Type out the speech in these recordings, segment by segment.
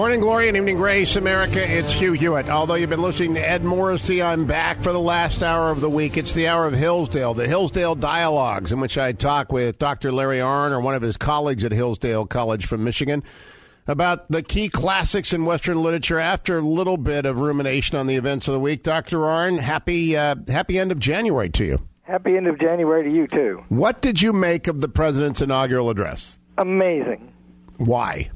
Morning glory and evening grace, America. It's Hugh Hewitt. Although you've been listening to Ed Morrissey, I'm back for the last hour of the week. It's the hour of Hillsdale, the Hillsdale Dialogues, in which I talk with Dr. Larry Arnn or one of his colleagues at Hillsdale College from Michigan about the key classics in Western literature. After a little bit of rumination on the events of the week, Dr. Arnn, happy uh, happy end of January to you. Happy end of January to you too. What did you make of the president's inaugural address? Amazing. Why?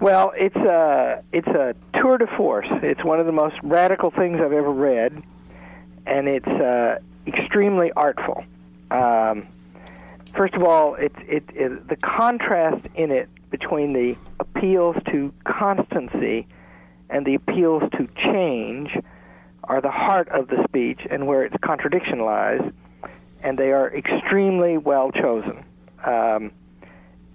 Well, it's a it's a tour de force. It's one of the most radical things I've ever read, and it's uh, extremely artful. Um, first of all, it, it, it the contrast in it between the appeals to constancy and the appeals to change are the heart of the speech and where its contradiction lies, and they are extremely well chosen. Um,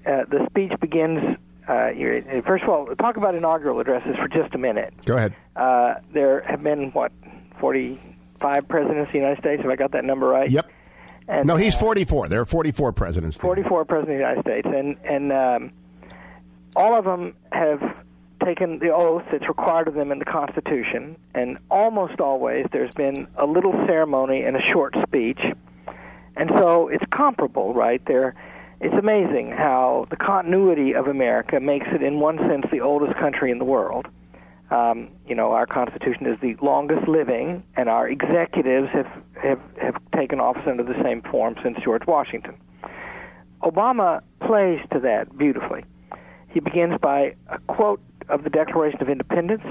uh, the speech begins uh, first of all, talk about inaugural addresses for just a minute. Go ahead. Uh, there have been what forty-five presidents of the United States. Have I got that number right? Yep. And, no, he's uh, forty-four. There are forty-four presidents. Forty-four presidents of the United States, and and um, all of them have taken the oath that's required of them in the Constitution, and almost always there's been a little ceremony and a short speech, and so it's comparable, right? There it's amazing how the continuity of America makes it, in one sense, the oldest country in the world. Um, you know, our Constitution is the longest living, and our executives have, have, have taken office under the same form since George Washington. Obama plays to that beautifully. He begins by a quote of the Declaration of Independence,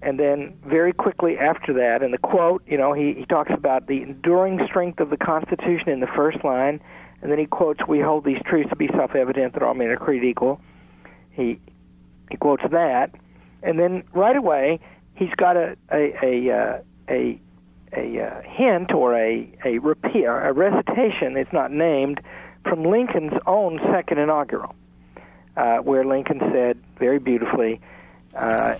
and then very quickly after that, in the quote, you know, he, he talks about the enduring strength of the Constitution in the first line, and then he quotes, "We hold these truths to be self-evident that all men are created equal." He he quotes that, and then right away he's got a a a uh, a, a, uh, hint or a a repeat a recitation. It's not named from Lincoln's own second inaugural, uh, where Lincoln said very beautifully. Uh,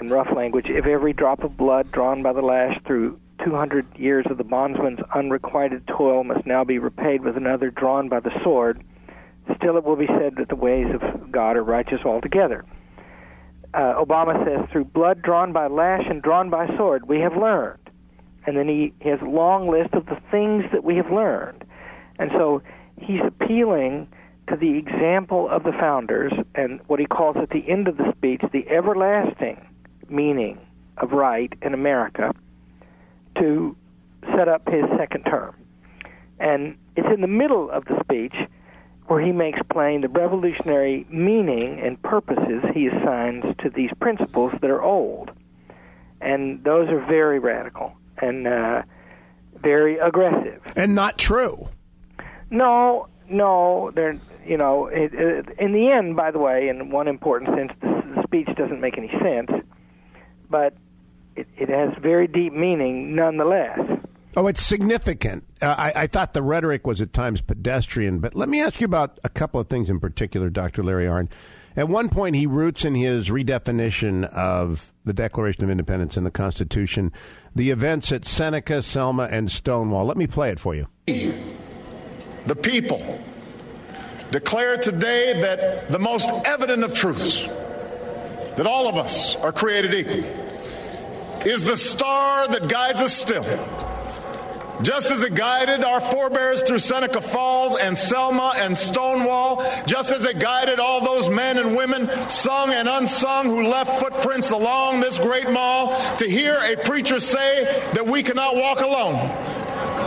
in rough language, if every drop of blood drawn by the lash through 200 years of the bondsman's unrequited toil must now be repaid with another drawn by the sword, still it will be said that the ways of God are righteous altogether. Uh, Obama says, through blood drawn by lash and drawn by sword, we have learned. And then he, he has a long list of the things that we have learned. And so he's appealing to the example of the founders and what he calls at the end of the speech the everlasting meaning of right in America to set up his second term. And it's in the middle of the speech where he makes plain the revolutionary meaning and purposes he assigns to these principles that are old. And those are very radical and uh, very aggressive. And not true. No, no, they're you know, it, it, in the end, by the way, in one important sense, the, the speech doesn't make any sense, but it, it has very deep meaning nonetheless. Oh, it's significant. Uh, I, I, thought the rhetoric was at times pedestrian, but let me ask you about a couple of things in particular, Dr. Larry Arnn. At one point, he roots in his redefinition of the Declaration of Independence and the Constitution the events at Seneca, Selma, and Stonewall. Let me play it for you. The people declare today that the most evident of truths, that all of us are created equal is the star that guides us still. Just as it guided our forebears through Seneca Falls and Selma and Stonewall, just as it guided all those men and women, sung and unsung, who left footprints along this great mall, to hear a preacher say that we cannot walk alone,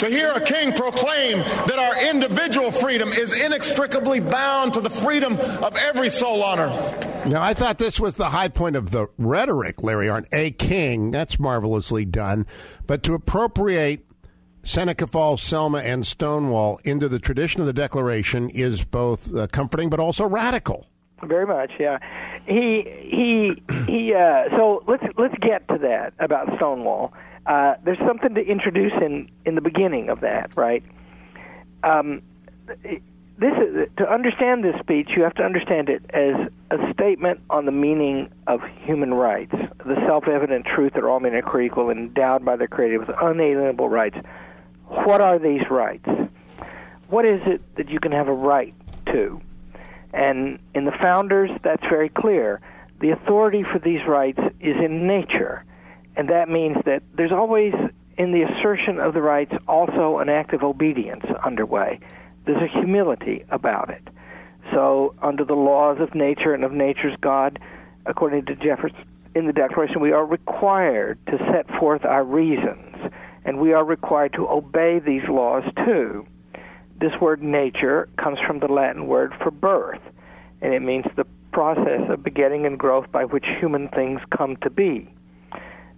to hear a king proclaim that our individual freedom is inextricably bound to the freedom of every soul on earth. Now, I thought this was the high point of the rhetoric, Larry Arnn. A king, that's marvelously done. But to appropriate Seneca Falls, Selma, and Stonewall into the tradition of the Declaration is both uh, comforting but also radical. Very much, yeah. He he he. Uh, so let's let's get to that about Stonewall. Uh, there's something to introduce in in the beginning of that, right? Um, this is, to understand this speech, you have to understand it as a statement on the meaning of human rights, the self-evident truth that all men are created equal and endowed by their Creator with unalienable rights. What are these rights? What is it that you can have a right to? And in the founders, that's very clear. the authority for these rights is in nature, and that means that there's always in the assertion of the rights also an act of obedience underway. There's a humility about it. So, under the laws of nature and of nature's God, according to Jefferson in the Declaration, we are required to set forth our reasons, and we are required to obey these laws too. This word nature comes from the Latin word for birth, and it means the process of begetting and growth by which human things come to be.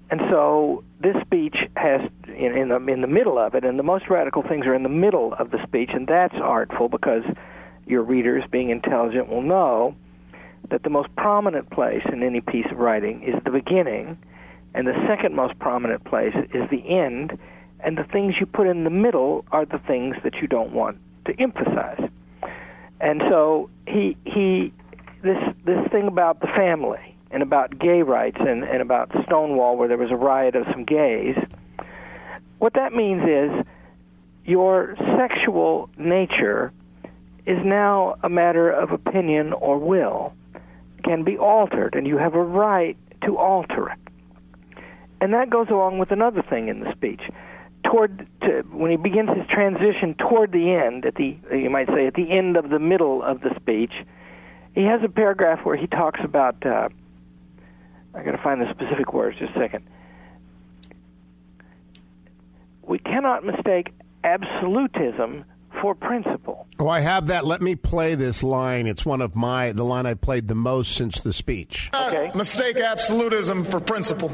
And so this speech has in, in, the in the middle of it, and the most radical things are in the middle of the speech, and that's artful because your readers, being intelligent, will know that the most prominent place in any piece of writing is the beginning, and the second most prominent place is the end, and the things you put in the middle are the things that you don't want to emphasize. And so he he this this thing about the family and about gay rights and, and about Stonewall where there was a riot of some gays, what that means is your sexual nature is now a matter of opinion or will, can be altered, and you have a right to alter it. And that goes along with another thing in the speech. Toward to, when he begins his transition toward the end, at the you might say at the end of the middle of the speech, he has a paragraph where he talks about. Uh, I got to find the specific words. Just a second. We cannot mistake absolutism for principle. Oh, I have that. Let me play this line. It's one of my the line I played the most since the speech. Okay. Mistake absolutism for principle,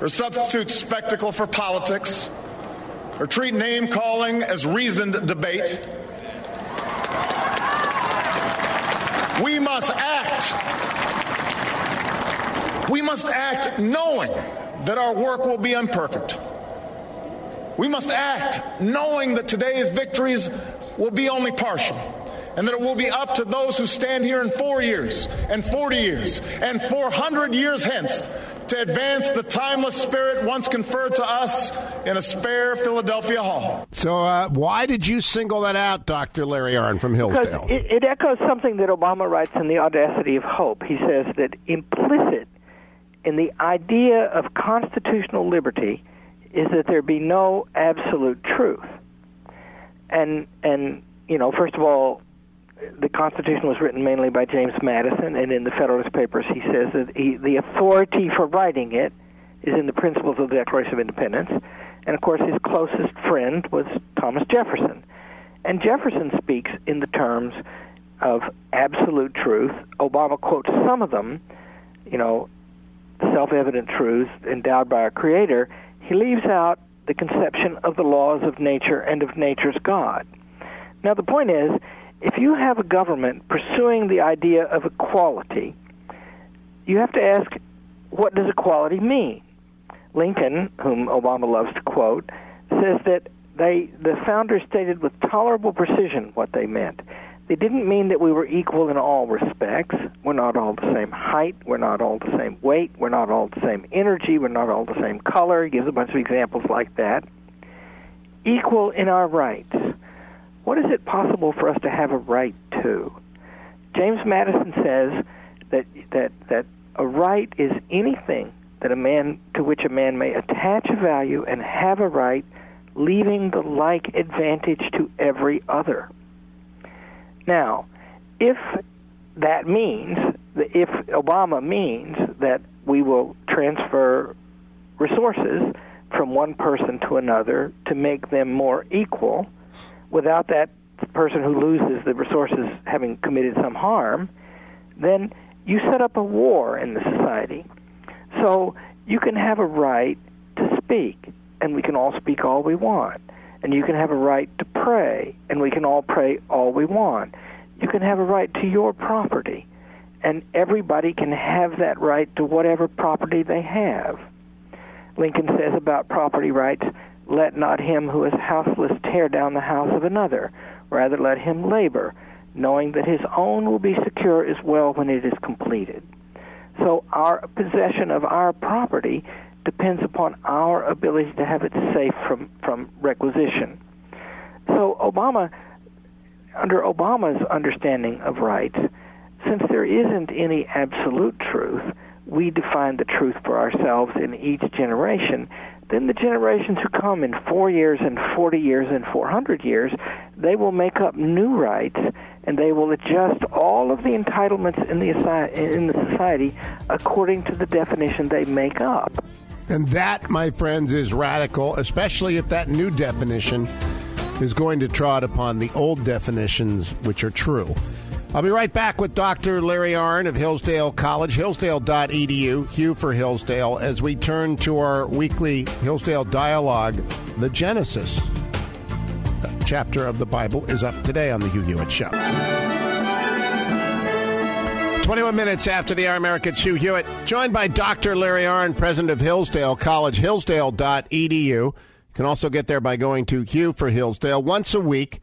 or substitute spectacle for politics, or treat name calling as reasoned debate. We must act. We must act knowing that our work will be imperfect we must act knowing that today's victories will be only partial and that it will be up to those who stand here in four years and 40 years and 400 years hence to advance the timeless spirit once conferred to us in a spare Philadelphia hall. So, uh, why did you single that out, Dr. Larry Arnn from Hillsdale? Because it, it echoes something that Obama writes in The Audacity of Hope. He says that implicit in the idea of constitutional liberty is that there be no absolute truth. And and you know, first of all, the Constitution was written mainly by James Madison, and in the Federalist Papers, he says that he, the authority for writing it is in the principles of the Declaration of Independence. And of course, his closest friend was Thomas Jefferson. And Jefferson speaks in the terms of absolute truth. Obama quotes some of them, you know, self evident truths endowed by our Creator he leaves out the conception of the laws of nature and of nature's God. Now, the point is, if you have a government pursuing the idea of equality, you have to ask, what does equality mean? Lincoln, whom Obama loves to quote, says that they, the founders stated with tolerable precision what they meant. They didn't mean that we were equal in all respects. We're not all the same height. We're not all the same weight. We're not all the same energy. We're not all the same color. He gives a bunch of examples like that. Equal in our rights. What is it possible for us to have a right to? James Madison says that that that a right is anything that a man to which a man may attach a value and have a right, leaving the like advantage to every other. Now, if that means, if Obama means that we will transfer resources from one person to another to make them more equal without that person who loses the resources having committed some harm, then you set up a war in the society. So you can have a right to speak, and we can all speak all we want and you can have a right to pray, and we can all pray all we want. You can have a right to your property, and everybody can have that right to whatever property they have. Lincoln says about property rights, let not him who is houseless tear down the house of another, rather let him labor, knowing that his own will be secure as well when it is completed. So our possession of our property depends upon our ability to have it safe from, from requisition. So Obama, under Obama's understanding of rights, since there isn't any absolute truth, we define the truth for ourselves in each generation. Then the generations who come in four years and 40 years and 400 years, they will make up new rights and they will adjust all of the entitlements in the, in the society according to the definition they make up. And that, my friends, is radical, especially if that new definition is going to trot upon the old definitions, which are true. I'll be right back with Dr. Larry Arnn of Hillsdale College, hillsdale.edu, Hugh for Hillsdale, as we turn to our weekly Hillsdale Dialogue, The Genesis chapter of the Bible is up today on the Hugh Hewitt Show. 21 minutes after the hour, America, Hugh Hewitt, joined by Dr. Larry Arnn, president of Hillsdale College, hillsdale.edu. You can also get there by going to Hugh for Hillsdale once a week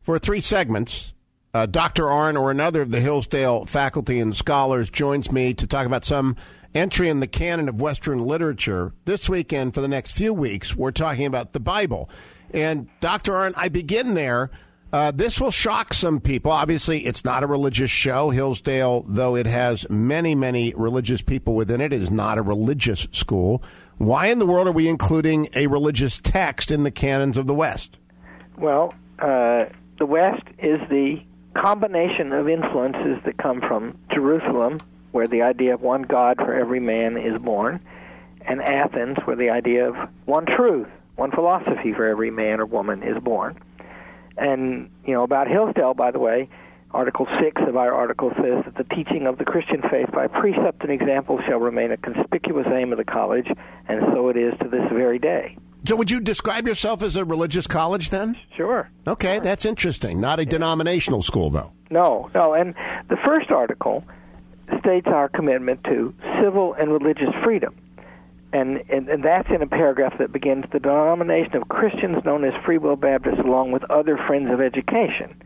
for three segments uh, Dr. Arnn or another of the Hillsdale faculty and scholars joins me to talk about some entry in the canon of Western literature. This weekend, for the next few weeks, we're talking about the Bible. And Dr. Arnn, I begin there. Uh, this will shock some people. Obviously, it's not a religious show. Hillsdale, though it has many, many religious people within it, is not a religious school. Why in the world are we including a religious text in the canons of the West? Well, uh, the West is the combination of influences that come from Jerusalem, where the idea of one God for every man is born, and Athens, where the idea of one truth, one philosophy for every man or woman is born. And, you know, about Hillsdale, by the way, Article 6 of our article says that the teaching of the Christian faith by precept and example shall remain a conspicuous aim of the college, and so it is to this very day. So, would you describe yourself as a religious college then? Sure. Okay, sure. that's interesting. Not a yeah. denominational school, though. No, no. And the first article states our commitment to civil and religious freedom. And, and, and that's in a paragraph that begins the denomination of Christians known as Free Will Baptists, along with other friends of education.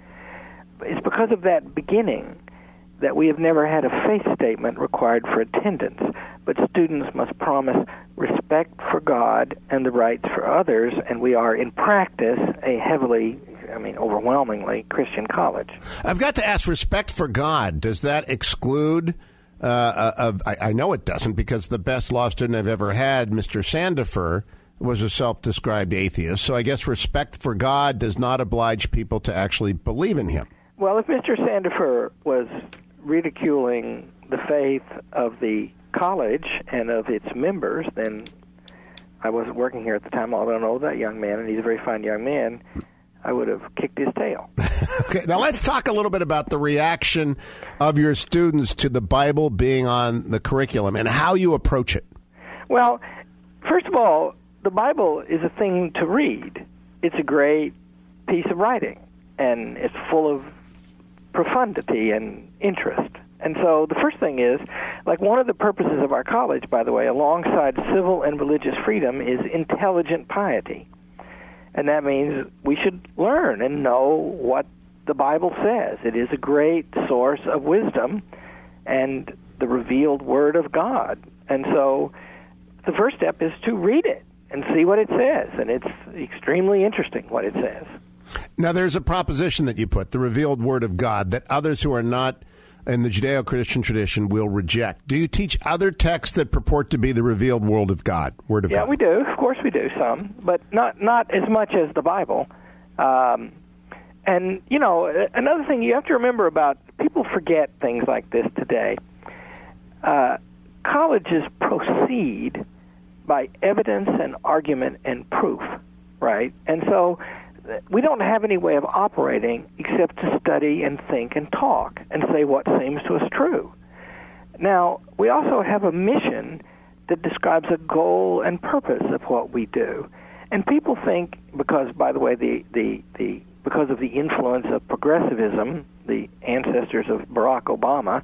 It's because of that beginning that we have never had a faith statement required for attendance, but students must promise respect for God and the rights for others, and we are in practice a heavily, I mean, overwhelmingly Christian college. I've got to ask respect for God, does that exclude? Uh, uh of, I, I know it doesn't because the best law student I've ever had, Mr. Sandifer, was a self described atheist. So I guess respect for God does not oblige people to actually believe in him. Well, if Mr. Sandifer was ridiculing the faith of the college and of its members, then I wasn't working here at the time, although I know that young man, and he's a very fine young man. I would have kicked his tail. okay, now let's talk a little bit about the reaction of your students to the Bible being on the curriculum and how you approach it. Well, first of all, the Bible is a thing to read. It's a great piece of writing, and it's full of profundity and interest. And so the first thing is, like one of the purposes of our college, by the way, alongside civil and religious freedom, is intelligent piety. And that means we should learn and know what the Bible says. It is a great source of wisdom and the revealed Word of God. And so the first step is to read it and see what it says. And it's extremely interesting what it says. Now, there's a proposition that you put, the revealed Word of God, that others who are not in the Judeo Christian tradition will reject. Do you teach other texts that purport to be the revealed Word of God? Word of yeah, God? we do. Of course, we do some, but not not as much as the Bible. Um, and you know, another thing you have to remember about people forget things like this today. Uh, colleges proceed by evidence and argument and proof, right? And so we don't have any way of operating except to study and think and talk and say what seems to us true. Now, we also have a mission that describes a goal and purpose of what we do. And people think because by the way the the, the because of the influence of progressivism, the ancestors of Barack Obama,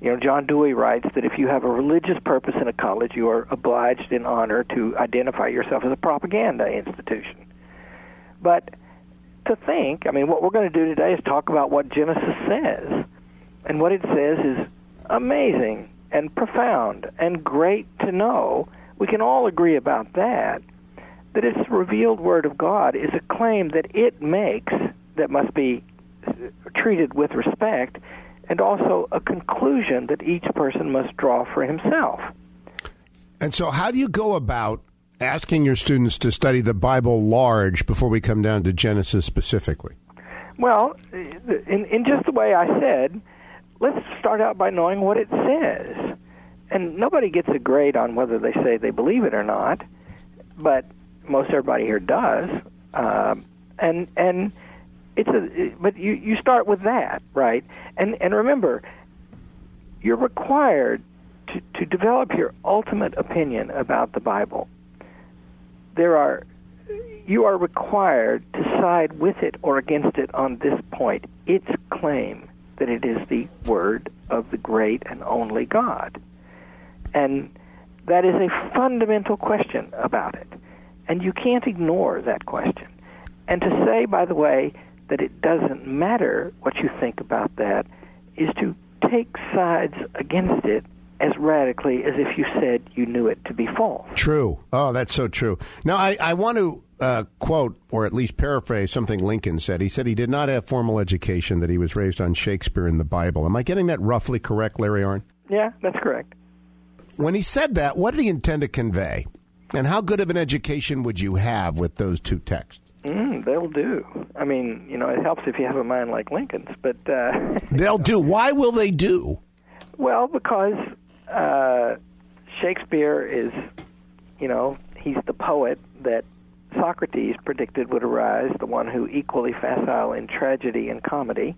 you know, John Dewey writes that if you have a religious purpose in a college, you are obliged in honor to identify yourself as a propaganda institution. But to think, I mean, what we're going to do today is talk about what Genesis says. And what it says is amazing and profound and great to know. We can all agree about that. That it's the revealed Word of God is a claim that it makes that must be uh, treated with respect and also a conclusion that each person must draw for himself. And so, how do you go about asking your students to study the Bible large before we come down to Genesis specifically? Well, in, in just the way I said, let's start out by knowing what it says. And nobody gets a grade on whether they say they believe it or not, but most everybody here does. Um, and and it's a but you you start with that, right? And and remember, you're required to to develop your ultimate opinion about the Bible. There are you are required to side with it or against it on this point. Its claim that it is the word of the great and only God. And that is a fundamental question about it. And you can't ignore that question. And to say, by the way, that it doesn't matter what you think about that is to take sides against it as radically as if you said you knew it to be false. True. Oh, that's so true. Now, I, I want to uh, quote, or at least paraphrase, something Lincoln said. He said he did not have formal education, that he was raised on Shakespeare and the Bible. Am I getting that roughly correct, Larry Arnn? Yeah, that's correct. When he said that, what did he intend to convey? And how good of an education would you have with those two texts? Mm, they'll do. I mean, you know, it helps if you have a mind like Lincoln's, but uh, they'll do. Why will they do? Well, because uh, Shakespeare is, you know, he's the poet that Socrates predicted would arise, the one who equally facile in tragedy and comedy,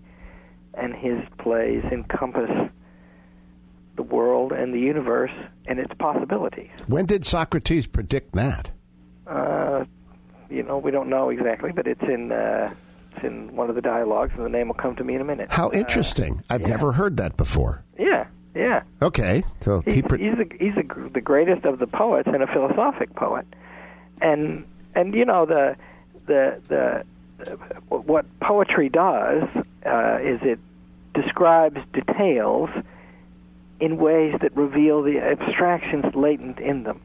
and his plays encompass the world and the universe and its possibilities. When did Socrates predict that? Uh, you know, we don't know exactly, but it's in uh, it's in one of the dialogues, and the name will come to me in a minute. How interesting! Uh, I've yeah. never heard that before. Yeah, yeah. Okay, so he's, pre- he's, a, he's a, the greatest of the poets and a philosophic poet, and and you know the the the what poetry does uh, is it describes details in ways that reveal the abstractions latent in them.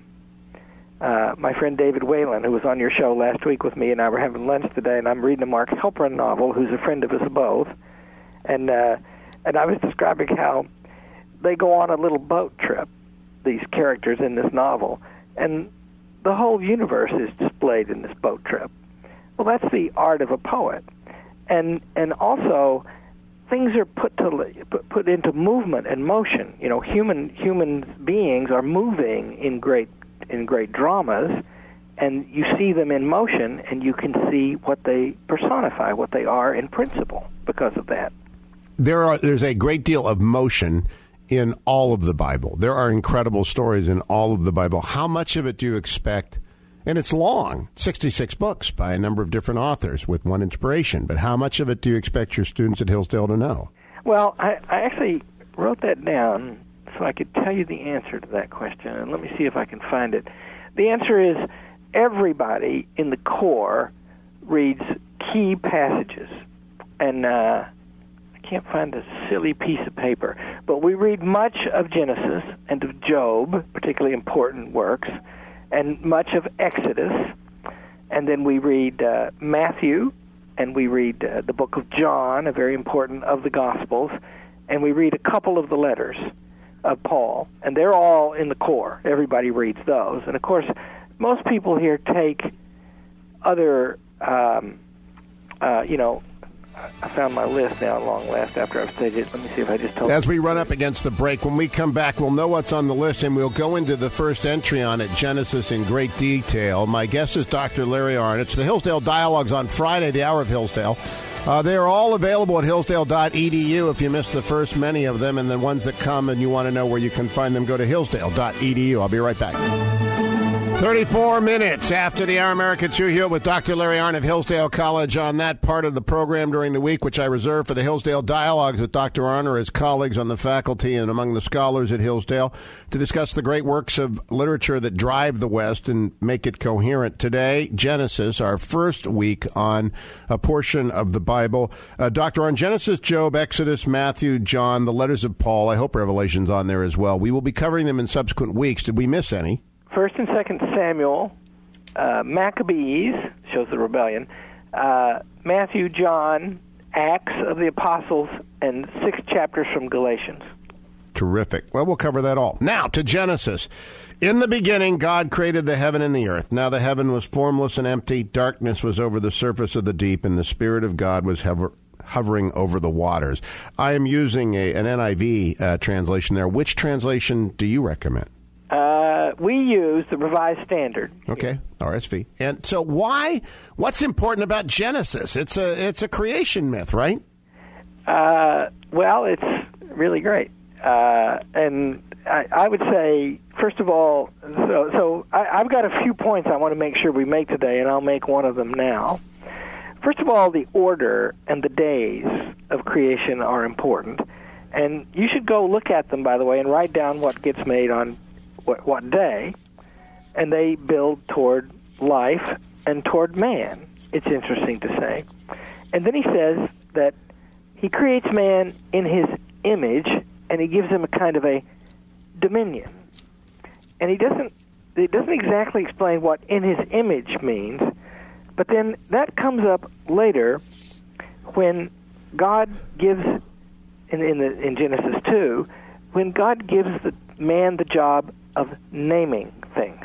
Uh, my friend David Whalen, who was on your show last week with me, and I were having lunch today, and I'm reading a Mark Helprin novel, who's a friend of us both, and uh, and I was describing how they go on a little boat trip, these characters in this novel, and the whole universe is displayed in this boat trip. Well, that's the art of a poet, and and also things are put to put into movement and motion. You know, human human beings are moving in great in great dramas, and you see them in motion, and you can see what they personify, what they are in principle, because of that. There are there's a great deal of motion in all of the Bible. There are incredible stories in all of the Bible. How much of it do you expect? And it's long, 66 books by a number of different authors with one inspiration. But how much of it do you expect your students at Hillsdale to know? Well, I, I actually wrote that down so I could tell you the answer to that question. And let me see if I can find it. The answer is everybody in the core reads key passages. And uh, can't find a silly piece of paper. But we read much of Genesis and of Job, particularly important works, and much of Exodus. And then we read uh, Matthew, and we read uh, the book of John, a very important of the Gospels, and we read a couple of the letters of Paul. And they're all in the core. Everybody reads those. And of course, most people here take other, um, uh, you know, I found my list now long last after I've stated it. Let me see if I just told As we run up against the break, when we come back, we'll know what's on the list and we'll go into the first entry on it, Genesis, in great detail. My guest is Dr. Larry Arnn. It's the Hillsdale Dialogues on Friday, the Hour of Hillsdale. Uh, they are all available at hillsdale.edu if you missed the first many of them, and the ones that come and you want to know where you can find them, go to hillsdale.edu. I'll be right back. 34 minutes after the Hour American Hugh here with Dr. Larry Arnn of Hillsdale College on that part of the program during the week, which I reserve for the Hillsdale Dialogues with Dr. Arnn or his colleagues on the faculty and among the scholars at Hillsdale to discuss the great works of literature that drive the West and make it coherent. Today, Genesis, our first week on a portion of the Bible. Uh, Dr. Arnn, Genesis, Job, Exodus, Matthew, John, the letters of Paul. I hope Revelation's on there as well. We will be covering them in subsequent weeks. Did we miss any? First and Second Samuel, uh, Maccabees shows the rebellion, uh, Matthew, John, Acts of the Apostles, and six chapters from Galatians. Terrific. Well, we'll cover that all. Now to Genesis. In the beginning, God created the heaven and the earth. Now the heaven was formless and empty. Darkness was over the surface of the deep, and the Spirit of God was hover- hovering over the waters. I am using a, an NIV uh, translation there. Which translation do you recommend? We use the Revised Standard. Okay, RSV. And so, why? What's important about Genesis? It's a it's a creation myth, right? Uh, well, it's really great, uh, and I, I would say, first of all, so, so I, I've got a few points I want to make sure we make today, and I'll make one of them now. First of all, the order and the days of creation are important. And you should go look at them, by the way, and write down what gets made on what, what day. And they build toward life and toward man. It's interesting to say. And then he says that he creates man in his image, and he gives him a kind of a dominion. And he doesn't it doesn't exactly explain what in his image means, but then that comes up later when God gives in in, the, in Genesis 2 when God gives the man the job of naming things.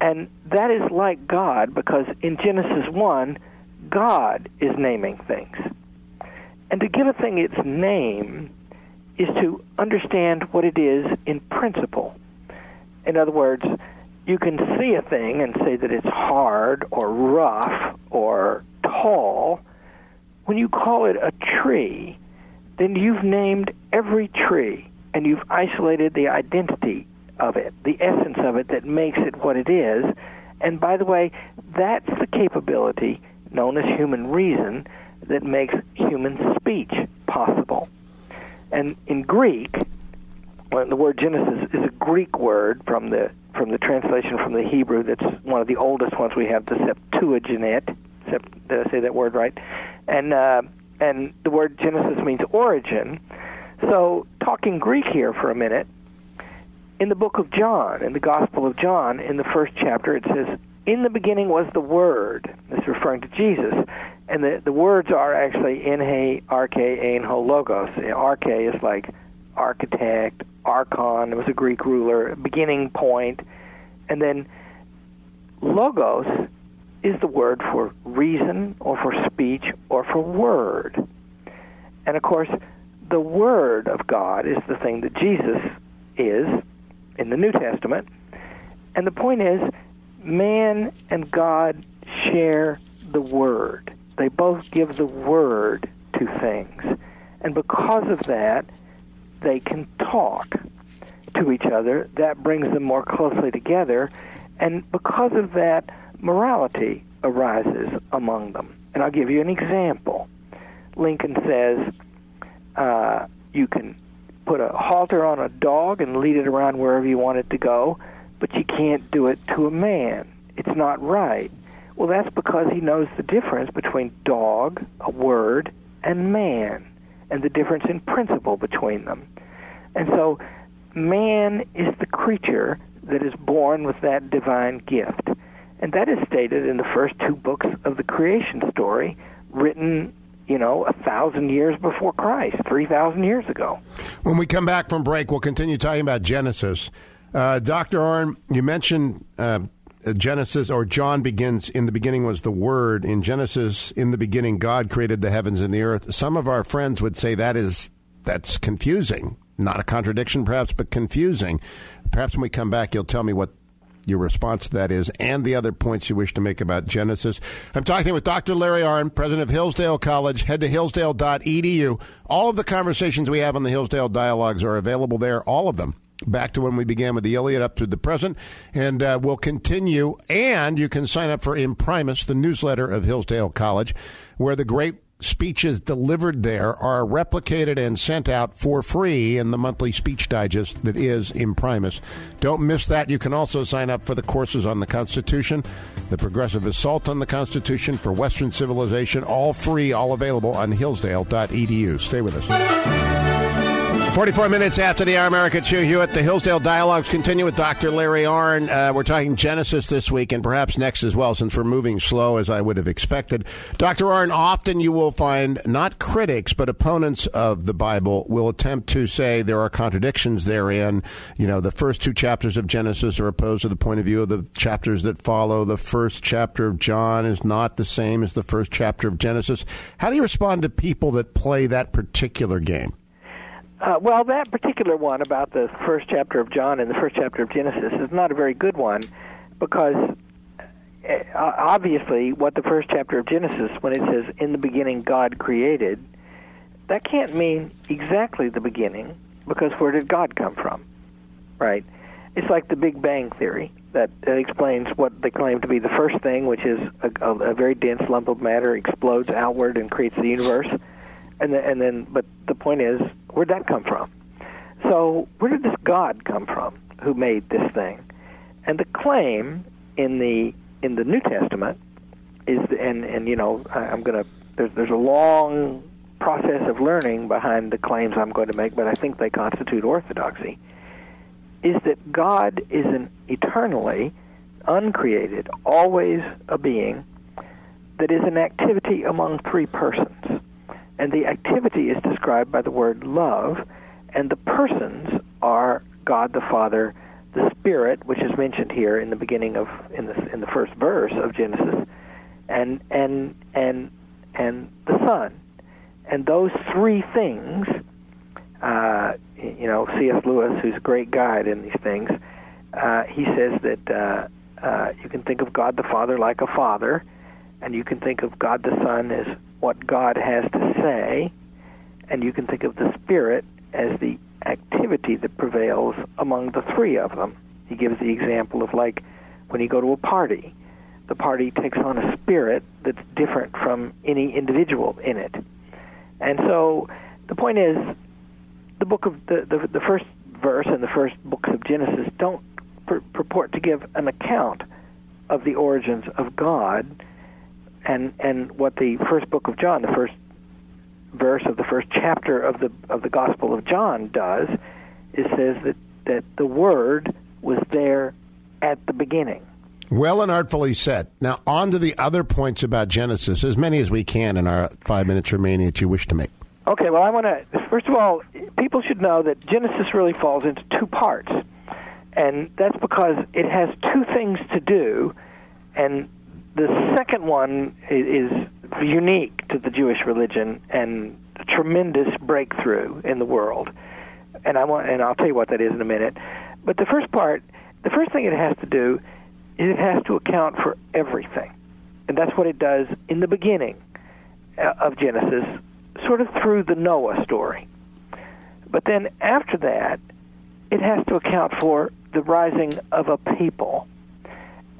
And that is like God because in Genesis 1 God is naming things. And to give a thing its name is to understand what it is in principle. In other words, you can see a thing and say that it's hard or rough or tall. When you call it a tree, then you've named every tree and you've isolated the identity of it, the essence of it that makes it what it is. And by the way, that's the capability known as human reason that makes human speech possible. And in Greek, well, the word Genesis is a Greek word from the from the translation from the Hebrew. That's one of the oldest ones we have, the Septuagint. Sept, did I say that word right? And uh, and the word Genesis means origin. So, talking Greek here for a minute, in the book of John, in the Gospel of John, in the first chapter, it says, "In the beginning was the Word." This is referring to Jesus, and the the words are actually in he, arche, ein ho, logos. Arche is like architect, archon. It was a Greek ruler, beginning point, and then logos is the word for reason or for speech or for word. And of course, the Word of God is the thing that Jesus is in the New Testament. And the point is, man and God share the Word. They both give the Word to things. And because of that, they can talk to each other. That brings them more closely together. And because of that, morality arises among them. And I'll give you an example. Lincoln says, uh, you can put a halter on a dog and lead it around wherever you want it to go, but you can't do it to a man. It's not right. Well, that's because he knows the difference between dog, a word, and man, and the difference in principle between them. And so, man is the creature that is born with that divine gift. And that is stated in the first two books of the creation story, written you know, a thousand years before Christ, 3,000 years ago. When we come back from break, we'll continue talking about Genesis. Uh, Dr. Arnn, you mentioned uh, Genesis, or John begins, in the beginning was the Word. In Genesis, in the beginning, God created the heavens and the earth. Some of our friends would say that is that's confusing. Not a contradiction, perhaps, but confusing. Perhaps when we come back, you'll tell me what your response to that is, and the other points you wish to make about Genesis. I'm talking with Dr. Larry Arnn, president of Hillsdale College. Head to hillsdale.edu. All of the conversations we have on the Hillsdale Dialogues are available there, all of them. Back to when we began with the Iliad up to the present, and uh, we'll continue. And you can sign up for Imprimis, the newsletter of Hillsdale College, where the great speeches delivered there are replicated and sent out for free in the monthly speech digest that is Imprimis. Don't miss that. You can also sign up for the courses on the Constitution, the progressive assault on the Constitution for Western civilization, all free, all available on hillsdale.edu. Stay with us. 44 minutes after the hour, America Hugh Hewitt. The Hillsdale Dialogues continue with Dr. Larry Arnn. Uh, we're talking Genesis this week and perhaps next as well, since we're moving slow as I would have expected. Dr. Arnn, often you will find not critics, but opponents of the Bible will attempt to say there are contradictions therein. You know, the first two chapters of Genesis are opposed to the point of view of the chapters that follow. The first chapter of John is not the same as the first chapter of Genesis. How do you respond to people that play that particular game? Uh, well, that particular one about the first chapter of John and the first chapter of Genesis is not a very good one because uh, obviously what the first chapter of Genesis, when it says, in the beginning God created, that can't mean exactly the beginning because where did God come from? Right? It's like the Big Bang Theory that, explains what they claim to be the first thing, which is a, a, a very dense lump of matter explodes outward and creates the universe and then, and then but the point is where'd that come from? So where did this god come from who made this thing? And the claim in the in the new testament is and and you know I, i'm to there's there's a long process of learning behind the claims i'm going to make but i think they constitute orthodoxy is that god is an eternally uncreated always a being that is an activity among three persons and the activity is described by the word love, and the persons are God the Father, the Spirit, which is mentioned here in the beginning of in the in the first verse of Genesis, and and and and the Son, and those three things. Uh, you know, C.S. Lewis, who's a great guide in these things, uh, he says that uh, uh, you can think of God the Father like a father, and you can think of God the Son as what God has to say, and you can think of the Spirit as the activity that prevails among the three of them. He gives the example of like when you go to a party, the party takes on a spirit that's different from any individual in it. And so the point is, the book of the, the, the first verse and the first books of Genesis don't pur- purport to give an account of the origins of God and and what the first book of John, the first verse of the first chapter of the of the Gospel of John does, is says that that the Word was there at the beginning. Well and artfully said. Now, on to the other points about Genesis, as many as we can in our five minutes remaining that you wish to make. Okay, well, I want to, first of all, people should know that Genesis really falls into two parts. And that's because it has two things to do, and the second one is unique to the Jewish religion and a tremendous breakthrough in the world. And I want, and I'll tell you what that is in a minute. But the first part, the first thing it has to do is it has to account for everything, and that's what it does in the beginning uh, of Genesis, sort of through the Noah story. But then after that, it has to account for the rising of a people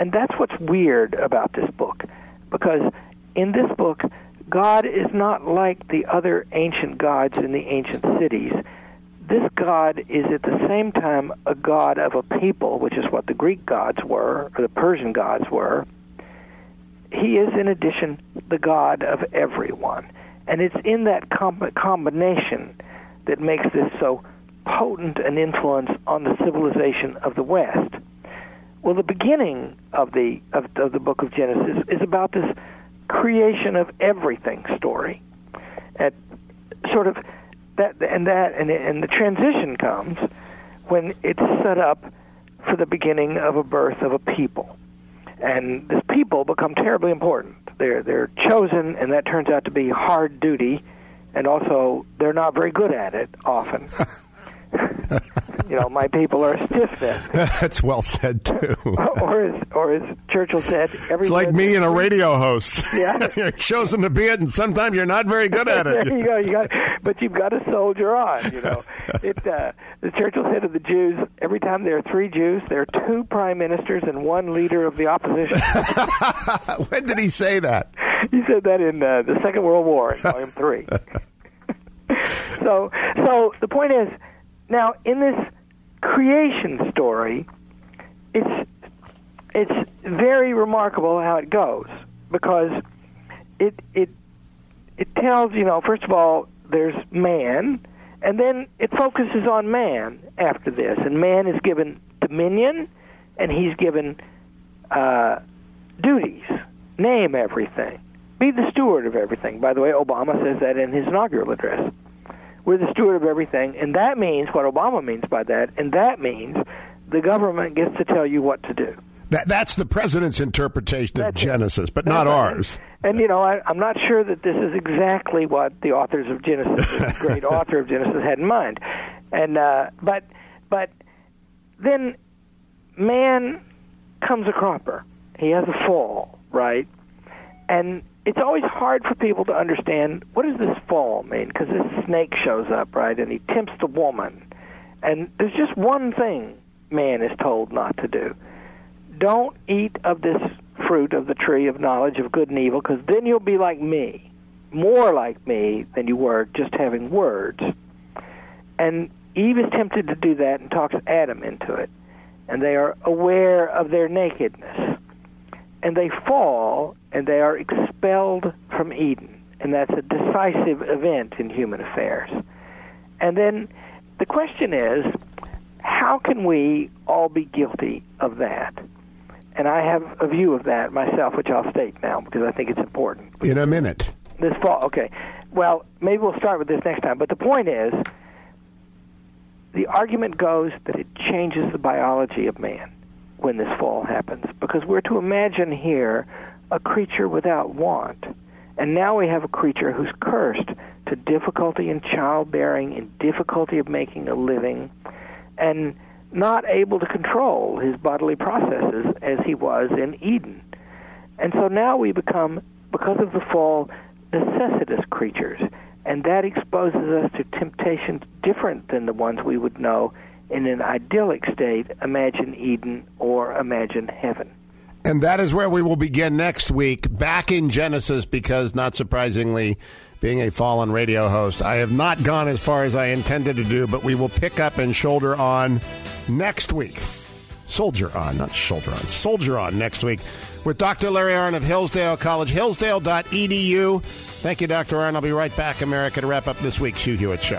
and that's what's weird about this book, because in this book, God is not like the other ancient gods in the ancient cities. This God is at the same time a God of a people, which is what the Greek gods were, or the Persian gods were. He is, in addition, the God of everyone. And it's in that com- combination that makes this so potent an influence on the civilization of the West. Well, the beginning of the of, of the book of Genesis is about this creation of everything story. At sort of that and that and and the transition comes when it's set up for the beginning of a birth of a people. And this people become terribly important. They're they're chosen and that turns out to be hard duty and also they're not very good at it often. you know, my people are stiff. That's well said too. or as or as Churchill said, it's like me and a radio host. Yeah, you're chosen to be it, and sometimes you're not very good at it. there you go. You got, but you've got to soldier on. You know, it. Uh, the Churchill said of the Jews, every time there are three Jews, there are two prime ministers and one leader of the opposition. when did he say that? He said that in uh, the Second World War, in Volume Three. so, so the point is, now in this creation story, it's it's very remarkable how it goes because it it it tells you know first of all there's man And then it focuses on man after this, and man is given dominion, and he's given uh, duties. Name everything. Be the steward of everything. By the way, Obama says that in his inaugural address. We're the steward of everything, and that means what Obama means by that, and that means the government gets to tell you what to do. That, that's the president's interpretation of That's it. Genesis, but not That's ours. And you know, I, I'm not sure that this is exactly what the authors of Genesis, the great author of Genesis, had in mind. And uh, but but then man comes a cropper. He has a fall, right? And it's always hard for people to understand what does this fall mean? Because this snake shows up, right? And he tempts the woman. And there's just one thing man is told not to do don't eat of this fruit of the tree of knowledge of good and evil, because then you'll be like me, more like me than you were just having words. And Eve is tempted to do that and talks Adam into it. And they are aware of their nakedness. And they fall and they are expelled from Eden. And that's a decisive event in human affairs. And then the question is how can we all be guilty of that? And I have a view of that myself, which I'll state now because I think it's important. In a minute. This fall, okay. Well, maybe we'll start with this next time. But the point is, the argument goes that it changes the biology of man when this fall happens because we're to imagine here a creature without want. And now we have a creature who's cursed to difficulty in childbearing, in difficulty of making a living, and not able to control his bodily processes as he was in Eden. And so now we become, because of the fall, necessitous creatures. And that exposes us to temptations different than the ones we would know in an idyllic state, imagine Eden or imagine heaven. And that is where we will begin next week, back in Genesis, because not surprisingly, being a fallen radio host, I have not gone as far as I intended to do, but we will pick up and shoulder on next week. Soldier on, not shoulder on, soldier on next week with Dr. Larry Arnn of Hillsdale College, hillsdale.edu. Thank you, Dr. Arnn. I'll be right back, America, to wrap up this week's Hugh Hewitt Show.